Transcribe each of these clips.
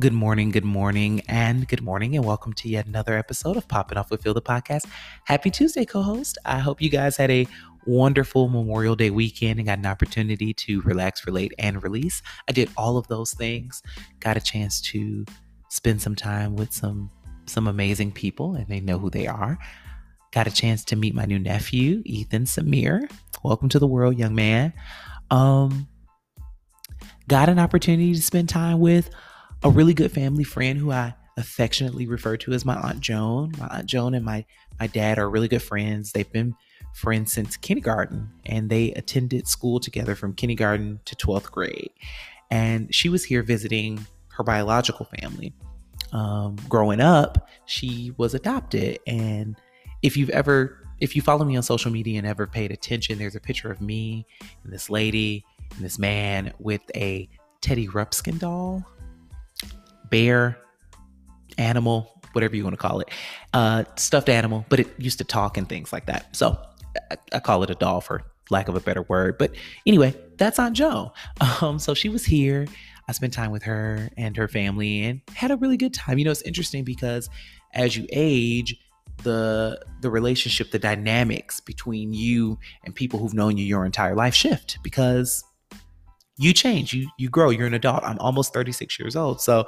Good morning, good morning, and good morning, and welcome to yet another episode of Popping Off with Phil the podcast. Happy Tuesday, co host. I hope you guys had a wonderful Memorial Day weekend and got an opportunity to relax, relate, and release. I did all of those things, got a chance to spend some time with some some amazing people, and they know who they are. Got a chance to meet my new nephew, Ethan Samir. Welcome to the world, young man. Um, got an opportunity to spend time with a really good family friend who I affectionately refer to as my Aunt Joan. My Aunt Joan and my my dad are really good friends. They've been friends since kindergarten and they attended school together from kindergarten to 12th grade. And she was here visiting her biological family. Um, growing up, she was adopted. And if you've ever, if you follow me on social media and ever paid attention, there's a picture of me and this lady and this man with a Teddy Ruxpin doll bear, animal, whatever you want to call it, uh, stuffed animal, but it used to talk and things like that. So I, I, call it a doll for lack of a better word. But anyway, that's Aunt Joe. Um, so she was here. I spent time with her and her family and had a really good time. You know, it's interesting because as you age, the the relationship, the dynamics between you and people who've known you your entire life shift because you change, you you grow, you're an adult. I'm almost 36 years old. So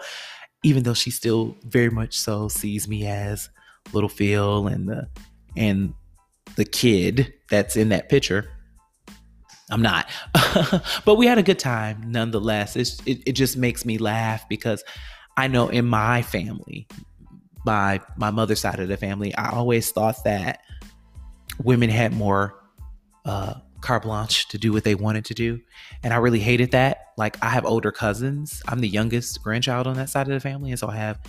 even though she still very much so sees me as little Phil and the and the kid that's in that picture, I'm not. but we had a good time nonetheless. It's, it, it just makes me laugh because I know in my family, by my mother's side of the family, I always thought that women had more uh, carte blanche to do what they wanted to do. And I really hated that. Like, I have older cousins. I'm the youngest grandchild on that side of the family. And so I have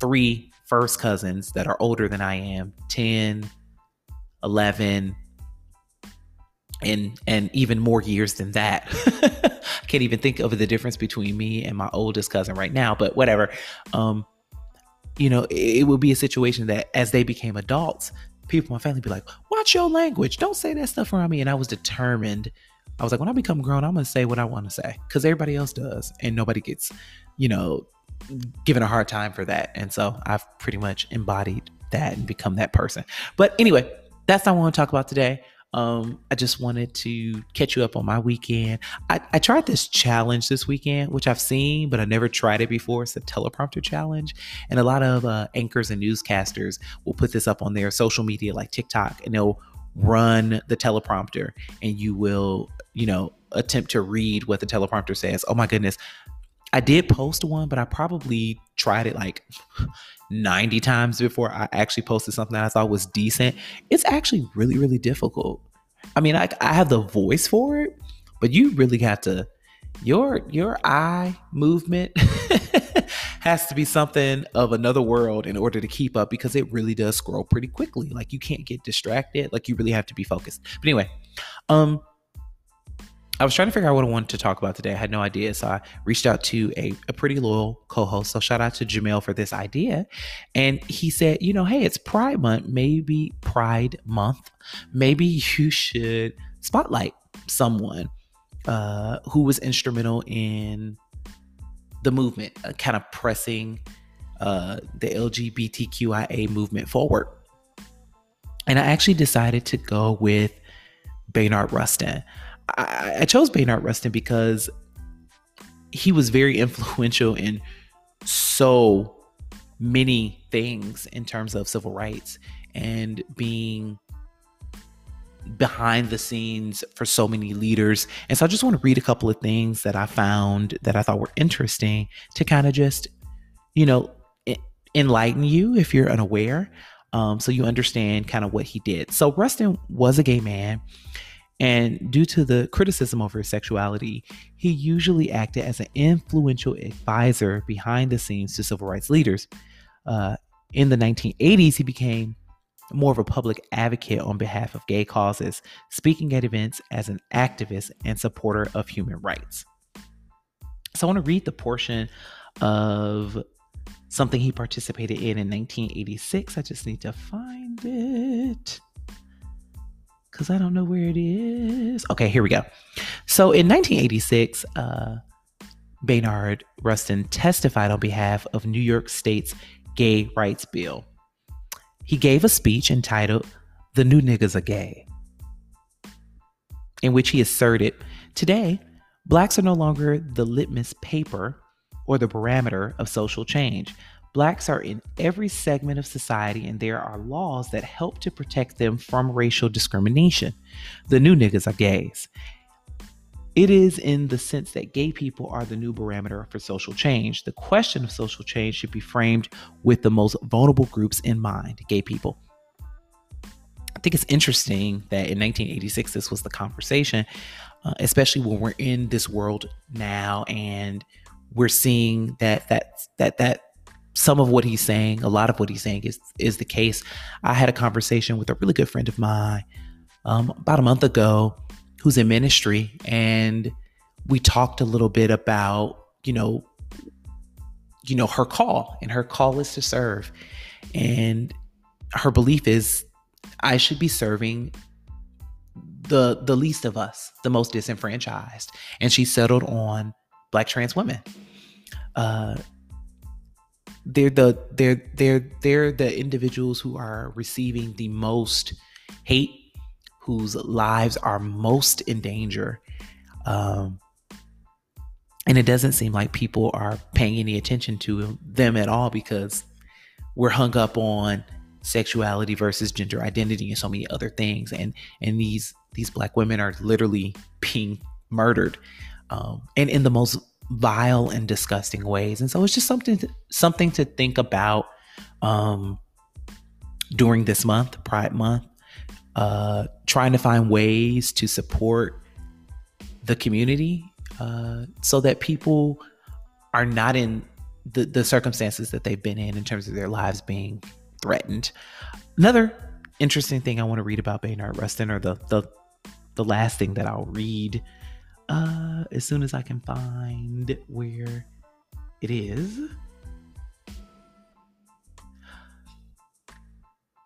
three first cousins that are older than I am 10, 11, and and even more years than that. I can't even think of the difference between me and my oldest cousin right now, but whatever. Um, you know, it, it would be a situation that as they became adults, people my family be like, watch your language. Don't say that stuff around me. And I was determined. I was like, when I become grown, I'm going to say what I want to say because everybody else does. And nobody gets, you know, given a hard time for that. And so I've pretty much embodied that and become that person. But anyway, that's not what I want to talk about today. Um, I just wanted to catch you up on my weekend. I, I tried this challenge this weekend, which I've seen, but I never tried it before. It's a teleprompter challenge. And a lot of uh, anchors and newscasters will put this up on their social media like TikTok and they'll run the teleprompter and you will, you know, attempt to read what the teleprompter says. Oh my goodness. I did post one, but I probably tried it like 90 times before I actually posted something that I thought was decent. It's actually really, really difficult. I mean, I, I have the voice for it, but you really got to your your eye movement has to be something of another world in order to keep up because it really does scroll pretty quickly. Like you can't get distracted. Like you really have to be focused. But anyway, um I was trying to figure out what I wanted to talk about today. I had no idea. So I reached out to a, a pretty loyal co host. So shout out to Jamel for this idea. And he said, you know, hey, it's Pride Month, maybe Pride Month. Maybe you should spotlight someone uh, who was instrumental in the movement, uh, kind of pressing uh, the LGBTQIA movement forward. And I actually decided to go with Bayard Rustin. I, I chose Bayard Rustin because he was very influential in so many things in terms of civil rights and being behind the scenes for so many leaders. And so I just want to read a couple of things that I found that I thought were interesting to kind of just, you know, enlighten you if you're unaware. Um, so you understand kind of what he did. So Rustin was a gay man. And due to the criticism over his sexuality, he usually acted as an influential advisor behind the scenes to civil rights leaders. Uh, in the 1980s, he became more of a public advocate on behalf of gay causes, speaking at events as an activist and supporter of human rights. So I want to read the portion of something he participated in in 1986. I just need to find it because I don't know where it is. Okay, here we go. So in 1986, uh, Bayard Rustin testified on behalf of New York State's gay rights bill. He gave a speech entitled The New Niggas Are Gay, in which he asserted today, blacks are no longer the litmus paper or the barometer of social change. Blacks are in every segment of society, and there are laws that help to protect them from racial discrimination. The new niggas are gays. It is in the sense that gay people are the new barometer for social change. The question of social change should be framed with the most vulnerable groups in mind gay people. I think it's interesting that in 1986, this was the conversation, uh, especially when we're in this world now and we're seeing that that that that some of what he's saying, a lot of what he's saying is is the case. I had a conversation with a really good friend of mine um, about a month ago who's in ministry, and we talked a little bit about you know you know her call, and her call is to serve, and her belief is I should be serving the the least of us, the most disenfranchised, and she settled on black trans women. Uh, they're the they're they're they're the individuals who are receiving the most hate whose lives are most in danger. Um, and it doesn't seem like people are paying any attention to them at all because we're hung up on sexuality versus gender identity and so many other things and and these these black women are literally being murdered um, and in the most vile and disgusting ways and so it's just something to, something to think about um, during this month pride month uh, trying to find ways to support the community uh, so that people are not in the, the circumstances that they've been in in terms of their lives being threatened. Another interesting thing I want to read about Bayard Rustin, or the the the last thing that I'll read uh, as soon as I can find where it is.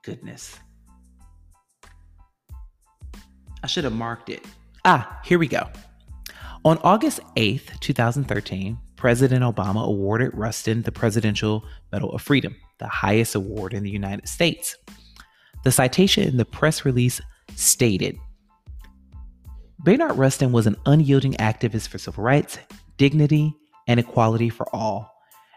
Goodness. I should have marked it. Ah, here we go. On August 8th, 2013, President Obama awarded Rustin the Presidential Medal of Freedom, the highest award in the United States. The citation in the press release stated Bayard Rustin was an unyielding activist for civil rights, dignity, and equality for all.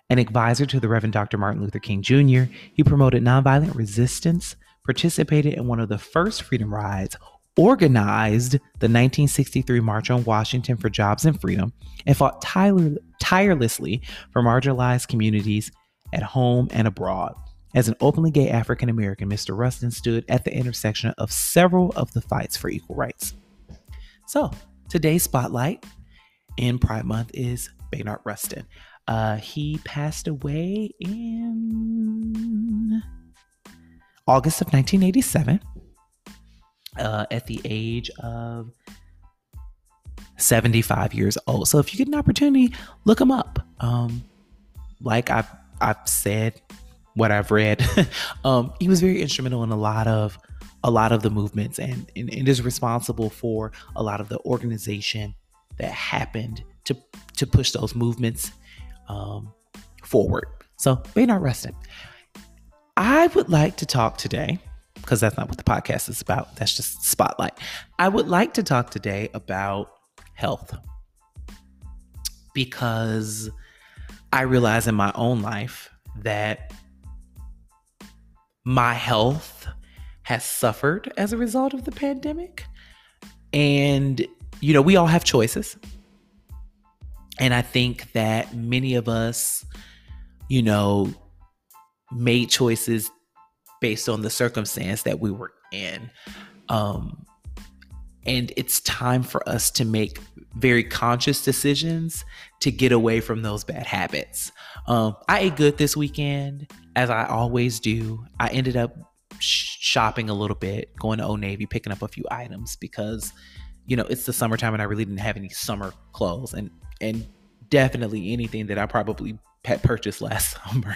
An advisor to the Reverend Dr. Martin Luther King Jr., he promoted nonviolent resistance, participated in one of the first freedom rides, organized the 1963 March on Washington for Jobs and Freedom and fought tire- tirelessly for marginalized communities at home and abroad. As an openly gay African American, Mr. Rustin stood at the intersection of several of the fights for equal rights. So, today's spotlight in Pride Month is Bayard Rustin. Uh, he passed away in August of 1987 uh, at the age of 75 years old. So if you get an opportunity, look him up. Um, like I've, I've said, what I've read, um, he was very instrumental in a lot of a lot of the movements and, and, and is responsible for a lot of the organization that happened to to push those movements um, forward. So Bayard Rustin. I would like to talk today because that's not what the podcast is about. That's just spotlight. I would like to talk today about health because I realize in my own life that my health has suffered as a result of the pandemic. And, you know, we all have choices. And I think that many of us, you know, made choices based on the circumstance that we were in. Um, and it's time for us to make very conscious decisions to get away from those bad habits. Um, I ate good this weekend, as I always do. I ended up shopping a little bit, going to Old Navy, picking up a few items because, you know, it's the summertime and I really didn't have any summer clothes. And, and definitely anything that I probably had purchased last summer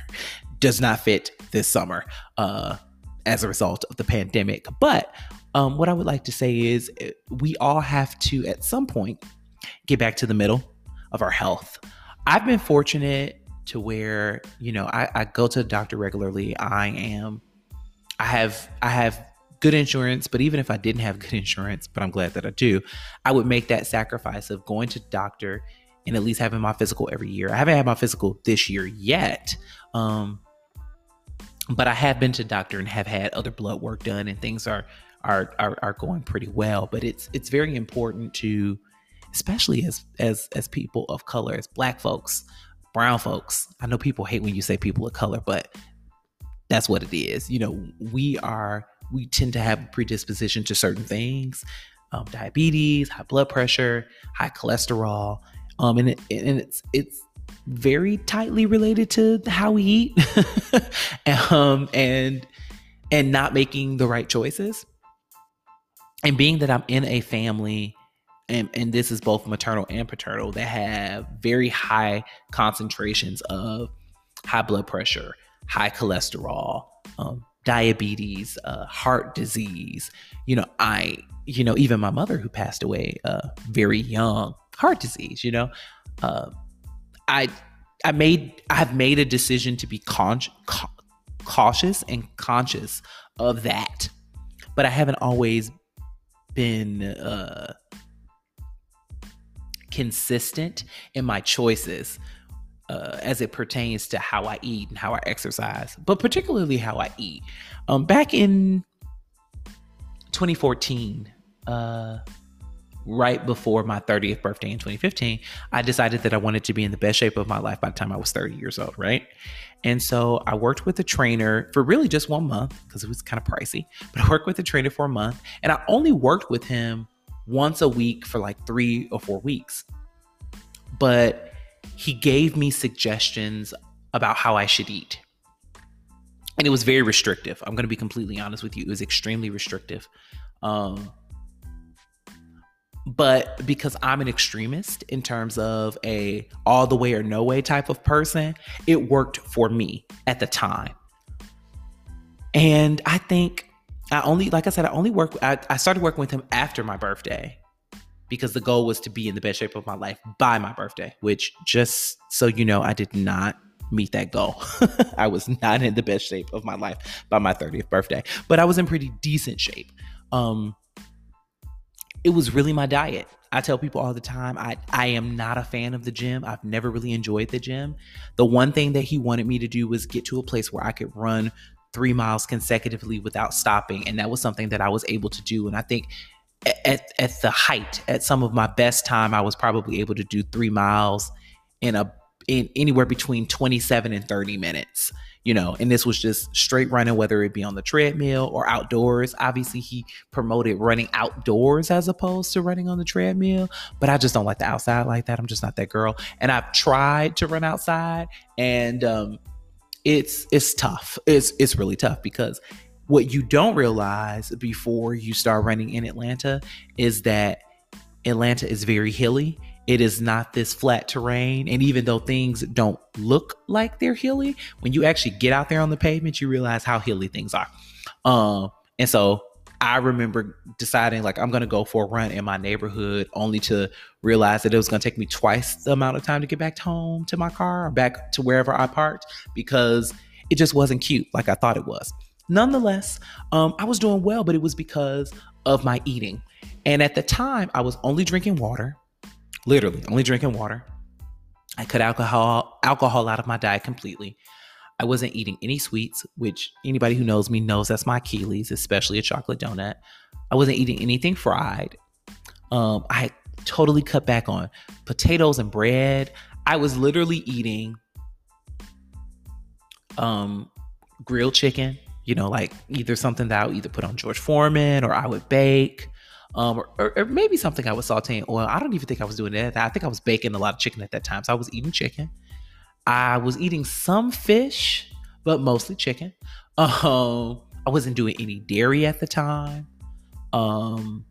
does not fit this summer uh, as a result of the pandemic. But um, what I would like to say is eh, we all have to, at some point, get back to the middle of our health. I've been fortunate to where, you know, I, I go to the doctor regularly. I am, I have, I have good insurance, but even if I didn't have good insurance, but I'm glad that I do, I would make that sacrifice of going to doctor and at least having my physical every year. I haven't had my physical this year yet. Um, but I have been to doctor and have had other blood work done and things are are are, are going pretty well. But it's it's very important to especially as as as people of color, as black folks, brown folks. I know people hate when you say people of color, but that's what it is. You know, we are we tend to have a predisposition to certain things, um, diabetes, high blood pressure, high cholesterol, um, and it, and it's it's very tightly related to how we eat, um, and and not making the right choices. And being that I'm in a family and, and this is both maternal and paternal that have very high concentrations of high blood pressure, high cholesterol, um, diabetes, uh, heart disease. You know, I, you know, even my mother who passed away uh, very young, heart disease. You know, uh, I, I made, I've made a decision to be con- ca- cautious and conscious of that, but I haven't always been uh, consistent in my choices uh, as it pertains to how I eat and how I exercise, but particularly how I eat. Um, back in 2014, uh, right before my 30th birthday in 2015, I decided that I wanted to be in the best shape of my life by the time I was 30 years old, right? And so I worked with a trainer for really just one month because it was kind of pricey, but I worked with a trainer for a month and I only worked with him once a week for like three or four weeks. But he gave me suggestions about how I should eat. And it was very restrictive. I'm going to be completely honest with you. It was extremely restrictive. Um, but because I'm an extremist in terms of a all the way or no way type of person, it worked for me at the time. And I think I only, like I said, I only work, I, I started working with him after my birthday because the goal was to be in the best shape of my life by my birthday, which just so you know, I did not meet that goal. I was not in the best shape of my life by my 30th birthday, but I was in pretty decent shape. Um, it was really my diet. I tell people all the time, I, I am not a fan of the gym. I've never really enjoyed the gym. The one thing that he wanted me to do was get to a place where I could run three miles consecutively without stopping. And that was something that I was able to do. And I think at, at the height, at some of my best time, I was probably able to do three miles in a in anywhere between 27 and 30 minutes you know and this was just straight running whether it be on the treadmill or outdoors. Obviously he promoted running outdoors as opposed to running on the treadmill but i just don't like the outside like that. I'm just not that girl. And i've tried to run outside and um it's it's tough. It's it's really tough because what you don't realize before you start running in Atlanta is that Atlanta is very hilly. It is not this flat terrain. And even though things don't look like they're hilly, when you actually get out there on the pavement, you realize how hilly things are. Um, and so I remember deciding like I'm gonna go for a run in my neighborhood only to realize that it was gonna take me twice the amount of time to get back home to my car back to wherever I parked because it just wasn't cute like I thought it was. Nonetheless, um, I was doing well, but it was because of my eating. And at the time, I was only drinking water, literally only drinking water. I cut alcohol alcohol out of my diet completely. I wasn't eating any sweets, which anybody who knows me knows that's my Achilles, especially a chocolate donut. I wasn't eating anything fried. Um, I totally cut back on potatoes and bread. I was literally eating um, grilled chicken, you know, like either something that I would either put on George Foreman or I would bake. Um, or, or, or, maybe something I would saute in oil. I don't even think I was doing that. I think I was baking a lot of chicken at that time. So I was eating chicken. I was eating some fish, but mostly chicken. Um, I wasn't doing any dairy at the time. Um,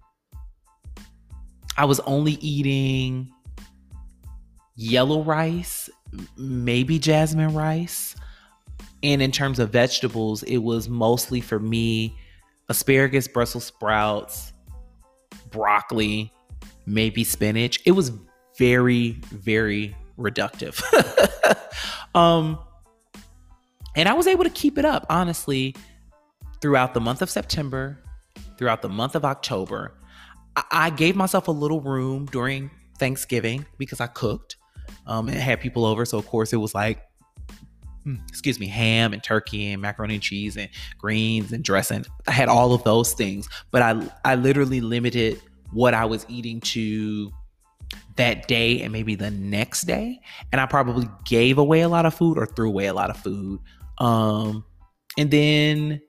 I was only eating yellow rice, maybe jasmine rice. And in terms of vegetables, it was mostly for me asparagus, Brussels sprouts, broccoli, maybe spinach. It was very, very reductive. um, and I was able to keep it up, honestly, throughout the month of September, throughout the month of October. I, I gave myself a little room during Thanksgiving because I cooked um, and had people over. So, of course, it was like, excuse me, ham and turkey and macaroni and cheese and greens and dressing. I had all of those things, but I, I literally limited what I was eating to that day and maybe the next day. And I probably gave away a lot of food or threw away a lot of food. Um, and then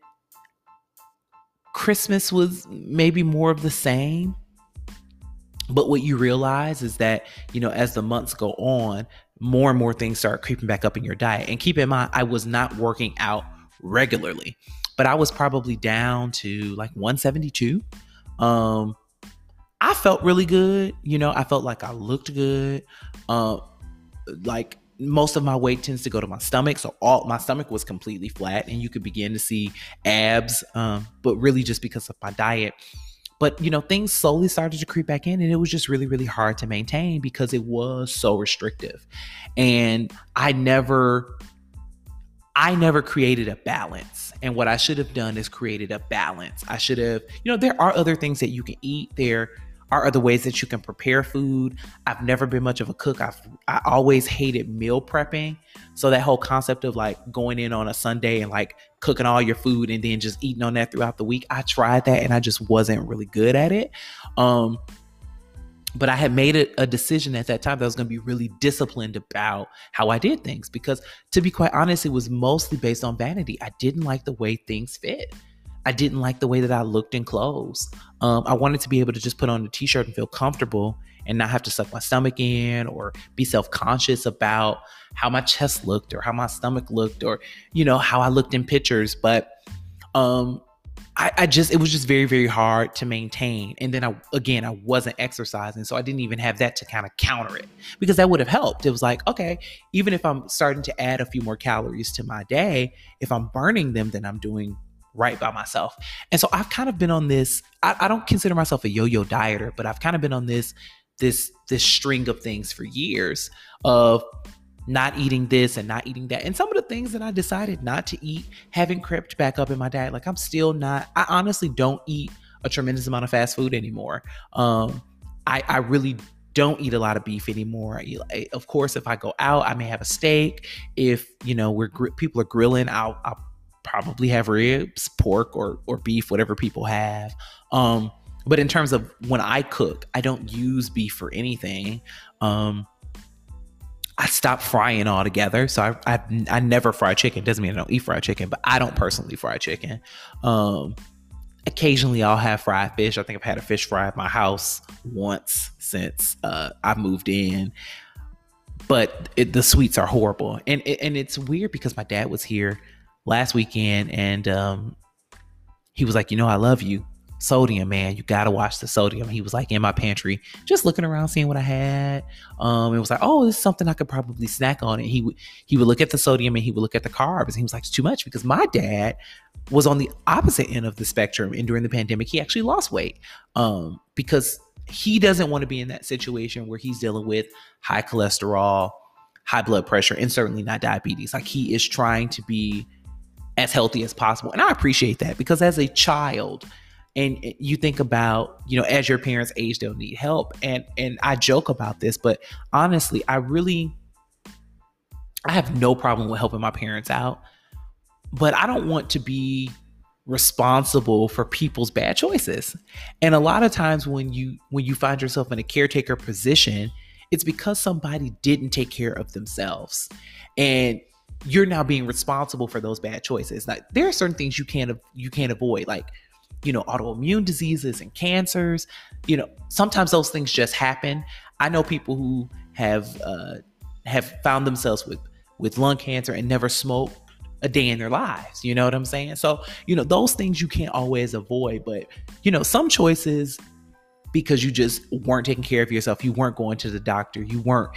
Christmas was maybe more of the same. But what you realize is that, you know, as the months go on, more and more things start creeping back up in your diet. And keep in mind, I was not working out regularly, but I was probably down to like 172. Um, I felt really good. You know, I felt like I looked good. Uh, like most of my weight tends to go to my stomach, so all my stomach was completely flat, and you could begin to see abs. Um, but really, just because of my diet. But you know, things slowly started to creep back in, and it was just really, really hard to maintain because it was so restrictive. And I never I never created a balance. And what I should have done is created a balance. I should have, you know, there are other things that you can eat. There are other ways that you can prepare food. I've never been much of a cook. I've I always hated meal prepping. So that whole concept of like going in on a Sunday and like cooking all your food and then just eating on that throughout the week. I tried that and I just wasn't really good at it. Um but I had made a, a decision at that time that I was going to be really disciplined about how I did things because, to be quite honest, it was mostly based on vanity. I didn't like the way things fit. I didn't like the way that I looked in clothes. Um, I wanted to be able to just put on a t-shirt and feel comfortable and not have to suck my stomach in or be self-conscious about how my chest looked or how my stomach looked or you know how I looked in pictures. But um, I, I, just it was just very very hard to maintain. And then I again I wasn't exercising, so I didn't even have that to kind of counter it because that would have helped. It was like okay, even if I'm starting to add a few more calories to my day, if I'm burning them, then I'm doing right by myself. And so I've kind of been on this, I, I don't consider myself a yo-yo dieter, but I've kind of been on this, this, this string of things for years of not eating this and not eating that. And some of the things that I decided not to eat haven't crept back up in my diet. Like I'm still not, I honestly don't eat a tremendous amount of fast food anymore. Um, I, I really don't eat a lot of beef anymore. I, of course, if I go out, I may have a steak. If you know we're people are grilling, I'll, I'll probably have ribs, pork, or or beef, whatever people have. Um, but in terms of when I cook, I don't use beef for anything. Um, I stopped frying altogether, so I, I I never fry chicken. Doesn't mean I don't eat fried chicken, but I don't personally fry chicken. Um, occasionally I'll have fried fish. I think I've had a fish fry at my house once since uh, I moved in. But it, the sweets are horrible, and and it's weird because my dad was here last weekend and um, he was like, you know, I love you. Sodium, man, you gotta watch the sodium. He was like in my pantry, just looking around, seeing what I had. Um, it was like, oh, this is something I could probably snack on. And he would he would look at the sodium and he would look at the carbs, and he was like, it's too much because my dad was on the opposite end of the spectrum, and during the pandemic, he actually lost weight. Um, because he doesn't want to be in that situation where he's dealing with high cholesterol, high blood pressure, and certainly not diabetes. Like he is trying to be as healthy as possible. And I appreciate that because as a child, and you think about, you know, as your parents age, they'll need help. And and I joke about this, but honestly, I really I have no problem with helping my parents out. But I don't want to be responsible for people's bad choices. And a lot of times when you when you find yourself in a caretaker position, it's because somebody didn't take care of themselves. And you're now being responsible for those bad choices. Like there are certain things you can't you can't avoid, like you know autoimmune diseases and cancers. You know sometimes those things just happen. I know people who have uh, have found themselves with with lung cancer and never smoked a day in their lives. You know what I'm saying? So you know those things you can't always avoid, but you know some choices because you just weren't taking care of yourself. You weren't going to the doctor. You weren't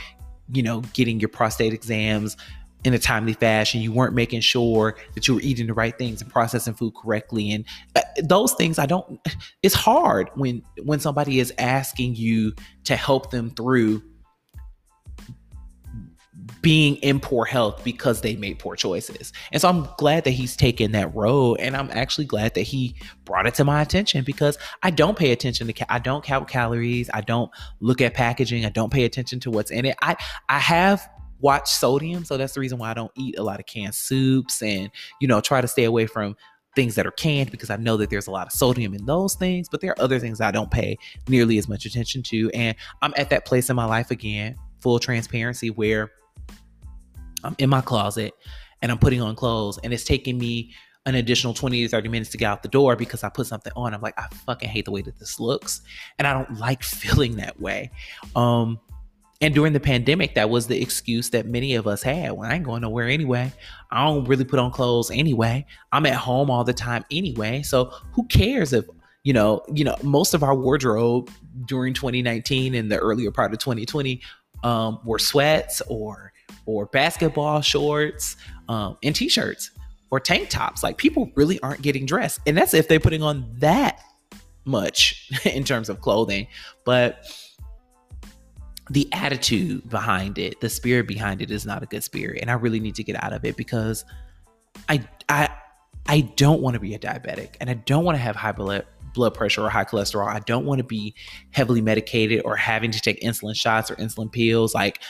you know getting your prostate exams in a timely fashion. You weren't making sure that you were eating the right things and processing food correctly. And uh, those things, I don't. It's hard when when somebody is asking you to help them through being in poor health because they made poor choices. And so I'm glad that he's taken that road and I'm actually glad that he brought it to my attention because I don't pay attention to I don't count calories, I don't look at packaging, I don't pay attention to what's in it. I I have watched sodium, so that's the reason why I don't eat a lot of canned soups and you know try to stay away from things that are canned because I know that there's a lot of sodium in those things, but there are other things I don't pay nearly as much attention to and I'm at that place in my life again, full transparency where I'm in my closet and I'm putting on clothes and it's taking me an additional 20 to 30 minutes to get out the door because I put something on. I'm like, I fucking hate the way that this looks. And I don't like feeling that way. Um, and during the pandemic, that was the excuse that many of us had. Well, I ain't going nowhere anyway. I don't really put on clothes anyway. I'm at home all the time anyway. So who cares if you know, you know, most of our wardrobe during 2019 and the earlier part of 2020 um, were sweats or or basketball shorts um, and t-shirts or tank tops. Like people really aren't getting dressed, and that's if they're putting on that much in terms of clothing. But the attitude behind it, the spirit behind it, is not a good spirit, and I really need to get out of it because I I I don't want to be a diabetic, and I don't want to have high blood blood pressure or high cholesterol. I don't want to be heavily medicated or having to take insulin shots or insulin pills. Like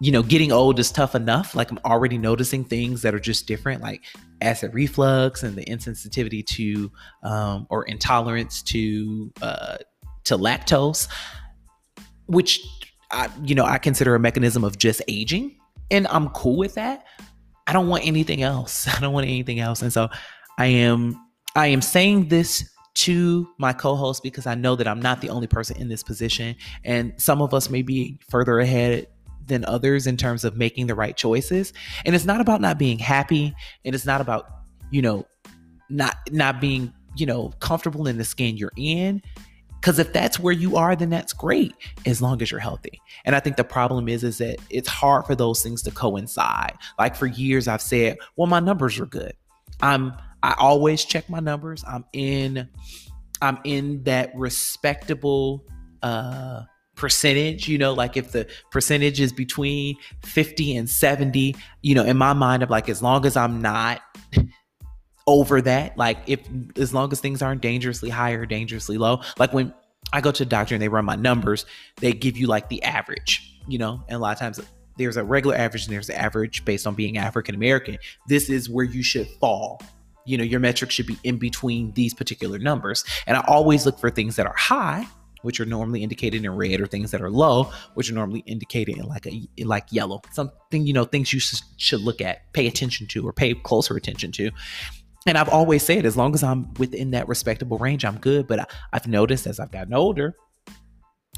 you know, getting old is tough enough. Like I'm already noticing things that are just different, like acid reflux and the insensitivity to um, or intolerance to uh, to lactose, which I, you know I consider a mechanism of just aging, and I'm cool with that. I don't want anything else. I don't want anything else, and so I am I am saying this to my co-host because I know that I'm not the only person in this position, and some of us may be further ahead than others in terms of making the right choices. And it's not about not being happy and it's not about, you know, not not being, you know, comfortable in the skin you're in. Cause if that's where you are, then that's great as long as you're healthy. And I think the problem is, is that it's hard for those things to coincide. Like for years I've said, well, my numbers are good. I'm I always check my numbers. I'm in I'm in that respectable uh percentage you know like if the percentage is between 50 and 70 you know in my mind i'm like as long as i'm not over that. Like if as long as things aren't dangerously high or dangerously low like when i go to the doctor and they run my numbers they give you like the average you know? And a lot of times there's a regular average and there's an average based on being african american this is where you should fall. You know your metric should be in between these particular numbers. And i always look for things that are high which are normally indicated in red, or things that are low, which are normally indicated in like a in like yellow. Something you know things you should look at, pay attention to, or pay closer attention to. And I've always said, as long as I'm within that respectable range, I'm good. But I, I've noticed as I've gotten older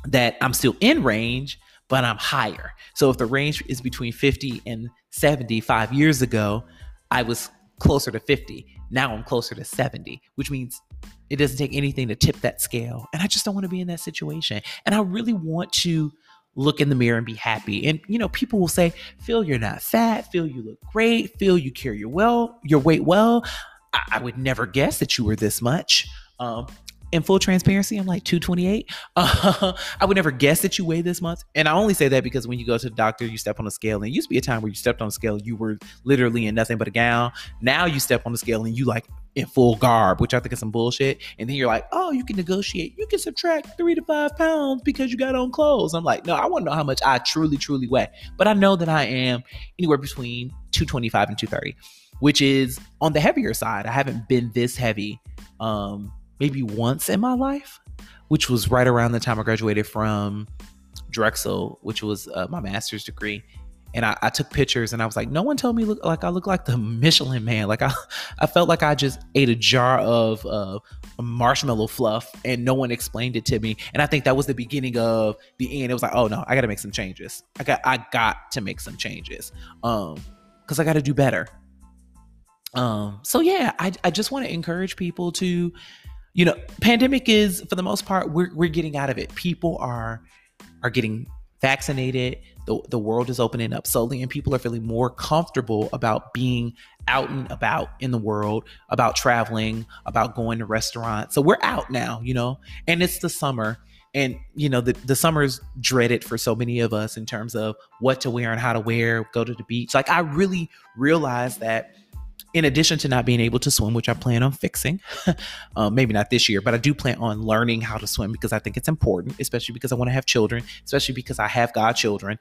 that I'm still in range, but I'm higher. So if the range is between 50 and 75 years ago, I was closer to 50. Now I'm closer to 70, which means it doesn't take anything to tip that scale. And I just don't want to be in that situation. And I really want to look in the mirror and be happy. And you know, people will say, "Phil you're not fat. Phil you look great. Phil you carry your well, your weight well." I, would never guess that you were this much. Um, in full transparency, I'm like 228. Uh, I would never guess that you weigh this much. And I only say that because when you go to the doctor, you step on a scale. And it used to be a time where you stepped on a scale, you were literally in nothing but a gown. Now you step on the scale and you like in full garb, which I think is some bullshit. And then you're like, oh, you can negotiate. You can subtract three to five pounds because you got on clothes. I'm like, no, I want to know how much I truly, truly weigh. But I know that I am anywhere between 225 and 230, which is on the heavier side. I haven't been this heavy um, maybe once in my life, which was right around the time I graduated from Drexel, which was uh, my master's degree and I, I, took pictures and I was like, no one told me look like I look like the Michelin man. Like I, I felt like I just ate a jar of uh, marshmallow fluff and no one explained it to me. And I think that was the beginning of the end. It was like, oh no, I got to make some changes. I got, I got to make some changes. Um, cause I got to do better. Um, so yeah, I, I just want to encourage people to, you know, pandemic is for the most part, we're, we're getting out of it. People are, are getting vaccinated the, the world is opening up slowly and people are feeling more comfortable about being out and about in the world, about traveling, about going to restaurants. So we're out now, you know, and it's the summer. and you know the, the summer's dreaded for so many of us in terms of what to wear and how to wear go to the beach like i really realized that in addition to not being able to swim which i plan on fixing um, maybe not this year but i do plan on learning how to swim because i think it's important especially because i want to have children especially because i have godchildren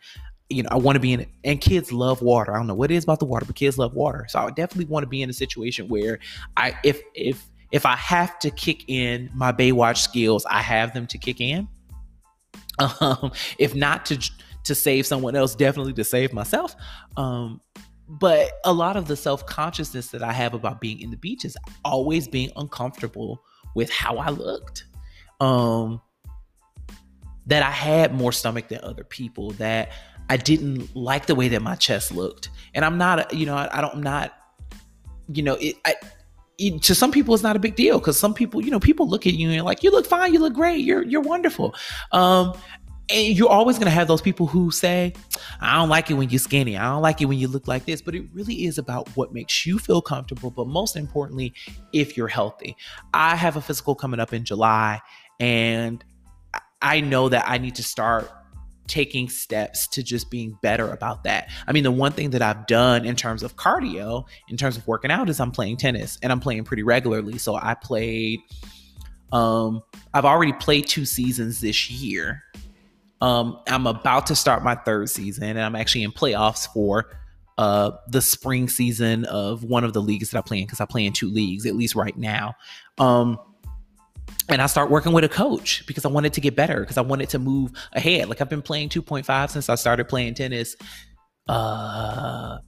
you know i want to be in and kids love water i don't know what it is about the water but kids love water so i definitely want to be in a situation where i if if if I have to kick in my Baywatch skills, I have them to kick in. Um, if not to to save someone else, definitely to save myself. Um, but a lot of the self consciousness that I have about being in the beach is always being uncomfortable with how I looked. Um, that I had more stomach than other people. That I didn't like the way that my chest looked, and I'm not, you know, I, I don't, I'm not, you know, it. I, to some people it's not a big deal because some people you know people look at you and are like you look fine you look great you're you're wonderful um and you're always going to have those people who say i don't like it when you're skinny i don't like it when you look like this but it really is about what makes you feel comfortable but most importantly if you're healthy i have a physical coming up in july and i know that i need to start taking steps to just being better about that. I mean, the one thing that I've done in terms of cardio, in terms of working out, is I'm playing tennis and I'm playing pretty regularly. So I played, um, I've already played two seasons this year. Um, I'm about to start my third season and I'm actually in playoffs for uh the spring season of one of the leagues that I play in because I play in two leagues, at least right now. Um, and I start working with a coach because I wanted to get better because I wanted to move ahead. Like I've been playing 2.5 since I started playing tennis. Uh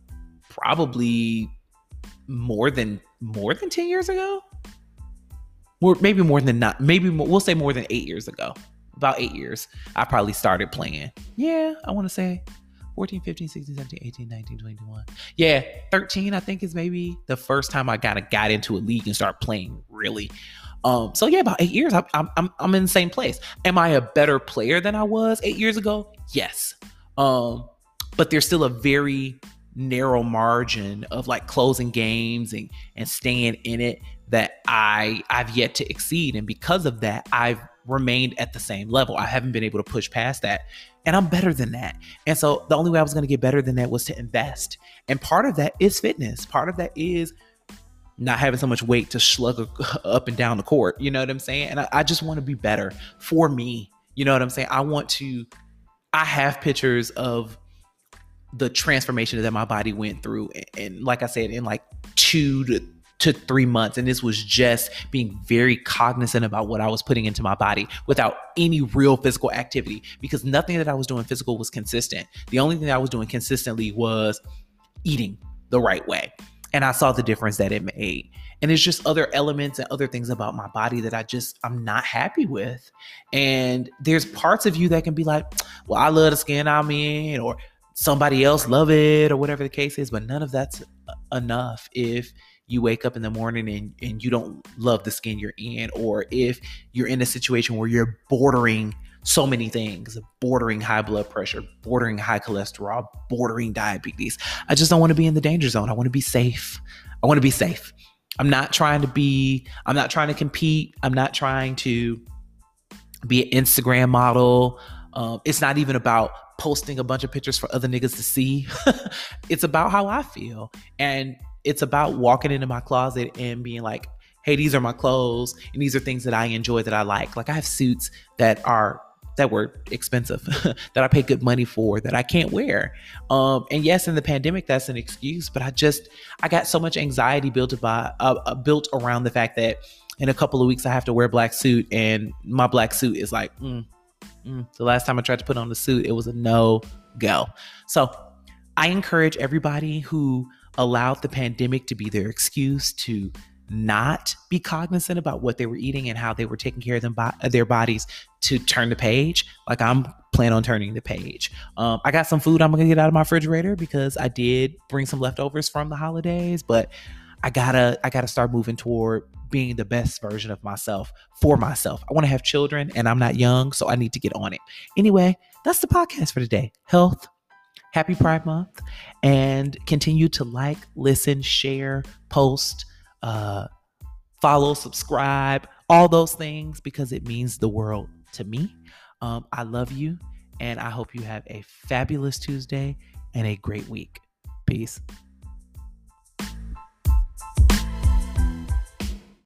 probably more than more than 10 years ago. More maybe more than not maybe more, we'll say more than 8 years ago. About 8 years I probably started playing. Yeah, I want to say 14, 15, 16, 17, 18, 19, 21. Yeah, 13 I think is maybe the first time I kind of got into a league and start playing really. Um, so yeah, about eight years, I'm, I'm I'm in the same place. Am I a better player than I was eight years ago? Yes. Um, but there's still a very narrow margin of like closing games and and staying in it that I I've yet to exceed, and because of that, I've remained at the same level. I haven't been able to push past that. And I'm better than that. And so the only way I was going to get better than that was to invest. And part of that is fitness. Part of that is not having so much weight to slug up and down the court. You know what I'm saying? And I, I just want to be better for me. You know what I'm saying? I want to, I have pictures of the transformation that my body went through. And, and like I said, in like two to to three months. And this was just being very cognizant about what I was putting into my body without any real physical activity because nothing that I was doing physical was consistent. The only thing I was doing consistently was eating the right way and I saw the difference that it made. And there's just other elements and other things about my body that I just I'm not happy with. And there's parts of you that can be like, well, I love the skin I'm in, or somebody else love it, or whatever the case is. But none of that's enough if you wake up in the morning and, and you don't love the skin you're in, or if you're in a situation where you're bordering so many things bordering high blood pressure, bordering high cholesterol, bordering diabetes. I just don't want to be in the danger zone. I want to be safe. I want to be safe. I'm not trying to be, I'm not trying to compete. I'm not trying to be an Instagram model. Um, it's not even about posting a bunch of pictures for other niggas to see. it's about how I feel. And it's about walking into my closet and being like, hey, these are my clothes and these are things that I enjoy that I like. Like I have suits that are that were expensive that I paid good money for that I can't wear. Um, and yes, in the pandemic, that's an excuse, but I just I got so much anxiety built by uh, uh, built around the fact that in a couple of weeks I have to wear a black suit, and my black suit is like mm, mm. the last time I tried to put on the suit, it was a no go. So I encourage everybody who allowed the pandemic to be their excuse to not be cognizant about what they were eating and how they were taking care of them their bodies to turn the page. Like i'm planning on turning the page. Um, i got some food i'm gonna get out of my refrigerator because i did bring some leftovers from the holidays but i gotta i gotta start moving toward being the best version of myself for myself. I want to have children and i'm not young so i need to get on it. Anyway that's the podcast for today. Health happy pride month and continue to like listen share post uh, follow, subscribe, all those things because it means the world to me. Um, I love you, and I hope you have a fabulous Tuesday and a great week. Peace.